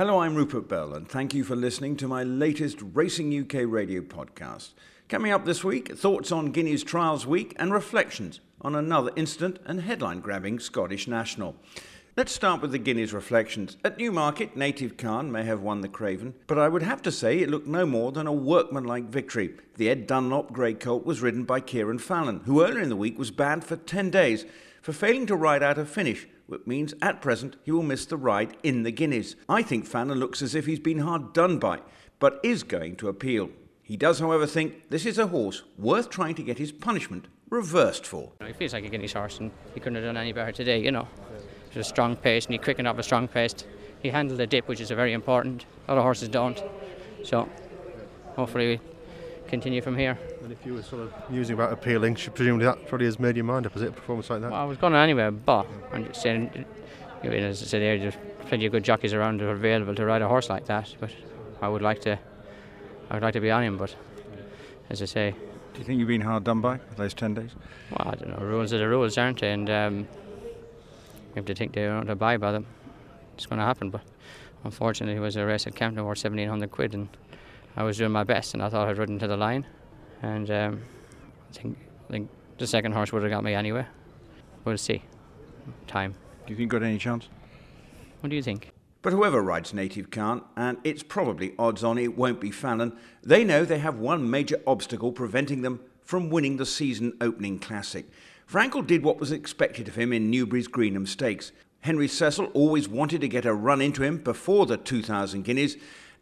Hello, I'm Rupert Bell, and thank you for listening to my latest Racing UK radio podcast. Coming up this week, thoughts on Guineas Trials Week and reflections on another instant and headline grabbing Scottish National. Let's start with the Guineas reflections. At Newmarket, Native Khan may have won the Craven, but I would have to say it looked no more than a workmanlike victory. The Ed Dunlop grey colt was ridden by Kieran Fallon, who earlier in the week was banned for 10 days for failing to ride out a finish, which means at present he will miss the ride in the Guineas. I think Fallon looks as if he's been hard done by, but is going to appeal. He does, however, think this is a horse worth trying to get his punishment reversed for. He feels like a Guineas horse, and he couldn't have done any better today, you know. It was a strong pace, and he quickened up a strong pace. He handled the dip, which is very important. A lot of horses don't. So, hopefully, continue from here. And if you were sort of musing about appealing, presumably that probably has made your mind up, is it, a performance like that? Well, I was going anywhere, but I'm just saying, you know, as I said there, there's plenty of good jockeys around that are available to ride a horse like that. But I would like to, I would like to be on him. But as I say, do you think you've been hard done by for those ten days? Well, I don't know. Rules are the rules, aren't they? And um, you have to think they don't abide by them. It's going to happen. But unfortunately, it was a race at Kempton worth 1,700 quid, and I was doing my best, and I thought I'd ridden to the line and um, I think I think the second horse would have got me anyway. We'll see. Time. Do you think got any chance? What do you think? But whoever rides Native Khan, and it's probably odds on it won't be Fallon, they know they have one major obstacle preventing them from winning the season opening classic. Frankel did what was expected of him in Newbury's Greenham Stakes. Henry Cecil always wanted to get a run into him before the 2,000 guineas,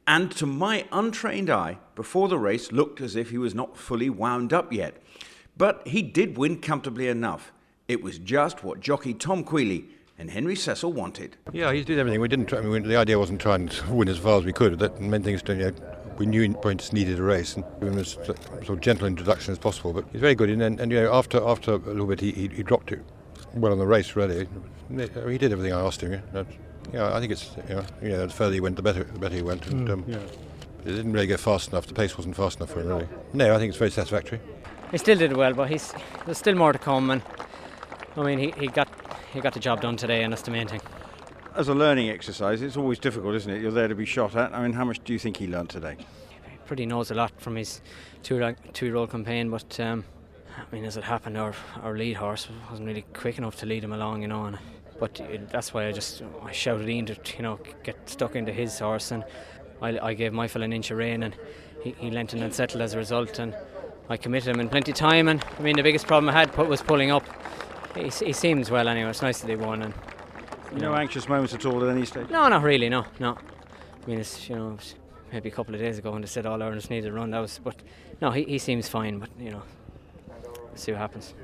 and to my untrained eye, before the race looked as if he was not fully wound up yet. But he did win comfortably enough. It was just what jockey Tom Queally and Henry Cecil wanted. Yeah, he did everything. We didn't. Try, I mean, the idea wasn't trying to win as far as we could. That main things to, you know, we knew points needed a race and give him as sort of gentle introduction as possible. But he's very good. And, and you know, after after a little bit, he, he, he dropped it well on the race. Really, he did everything I asked him. Yeah. Yeah, I think it's you know, you know the further he went, the better the better he went. And, mm, um, yeah. It didn't really go fast enough. The pace wasn't fast enough for him, really. No, I think it's very satisfactory. He still did well, but he's there's still more to come. And I mean, he, he got he got the job done today, and that's the main thing. As a learning exercise, it's always difficult, isn't it? You're there to be shot at. I mean, how much do you think he learned today? He pretty knows a lot from his two two year old campaign, but um, I mean, as it happened, our our lead horse wasn't really quick enough to lead him along, you know. And but uh, that's why I just I shouted in to you know get stuck into his horse, and I, I gave my fella an inch of rein, and he, he lent in and settled as a result, and I committed him in plenty of time. And I mean, the biggest problem I had was pulling up. He, he seems well anyway. It's nice that he won, and you no know, anxious moments at all at any stage. No, not really. No, no. I mean, it's you know maybe a couple of days ago when they said all Ireland needed a run. That was, but no, he, he seems fine. But you know, see what happens.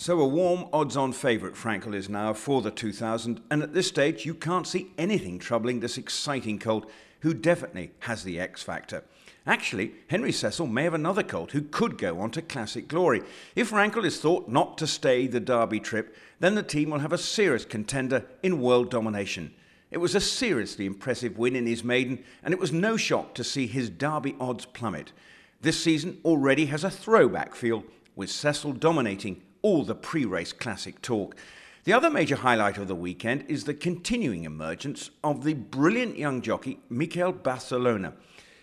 So a warm odds-on favourite Frankel is now for the 2000 and at this stage you can't see anything troubling this exciting colt who definitely has the X factor. Actually, Henry Cecil may have another colt who could go on to classic glory. If Frankel is thought not to stay the Derby trip, then the team will have a serious contender in world domination. It was a seriously impressive win in his maiden, and it was no shock to see his Derby odds plummet. This season already has a throwback feel, with Cecil dominating all the pre race classic talk. The other major highlight of the weekend is the continuing emergence of the brilliant young jockey Mickael Barzalona.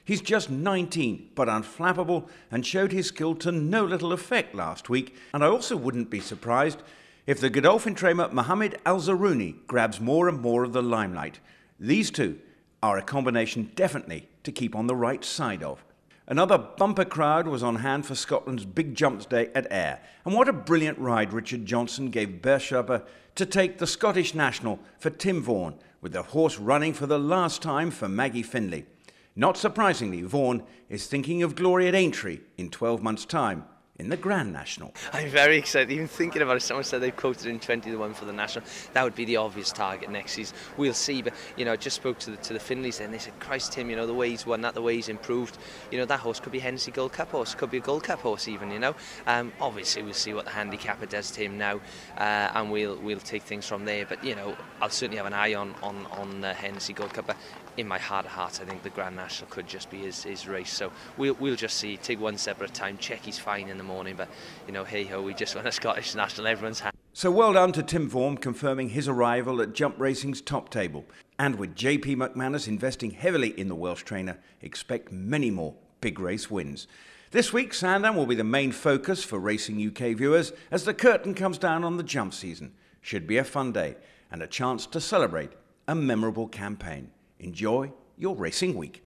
He's just 19, but unflappable, and showed his skill to no little effect last week. And I also wouldn't be surprised if the Godolphin trainer Mohamed Al Zarooni grabs more and more of the limelight. These two are a combination definitely to keep on the right side of. Another bumper crowd was on hand for Scotland's Big Jumps Day at Ayr. And what a brilliant ride Richard Johnson gave Beshabar to take the Scottish national for Tim Vaughan, with the horse running for the last time for Maggie Findlay. Not surprisingly, Vaughan is thinking of glory at Aintree in 12 months' time in the Grand National. I'm very excited. Even thinking about it, someone said they've quoted in 20 to 1 for the National. That would be the obvious target next season. We'll see. But, you know, I just spoke to the, to the Findlays and they said, Christ, Tim, you know, the way he's won that, the way he's improved, you know, that horse could be Hennessy Gold Cup horse, could be a Gold Cup horse even, you know. Um, obviously, we'll see what the handicapper does to him now uh, and we'll we'll take things from there. But, you know, I'll certainly have an eye on, on, on the Hennessy Gold Cup. But in my heart of hearts, I think the Grand National could just be his, his race. So we'll, we'll just see, take one step at a time, check he's fine in the morning. But you know, hey ho, we just won a Scottish national, everyone's happy. So well done to Tim Vaughan confirming his arrival at Jump Racing's top table. And with JP McManus investing heavily in the Welsh trainer, expect many more big race wins. This week, Sandown will be the main focus for Racing UK viewers as the curtain comes down on the jump season. Should be a fun day and a chance to celebrate a memorable campaign. Enjoy your racing week.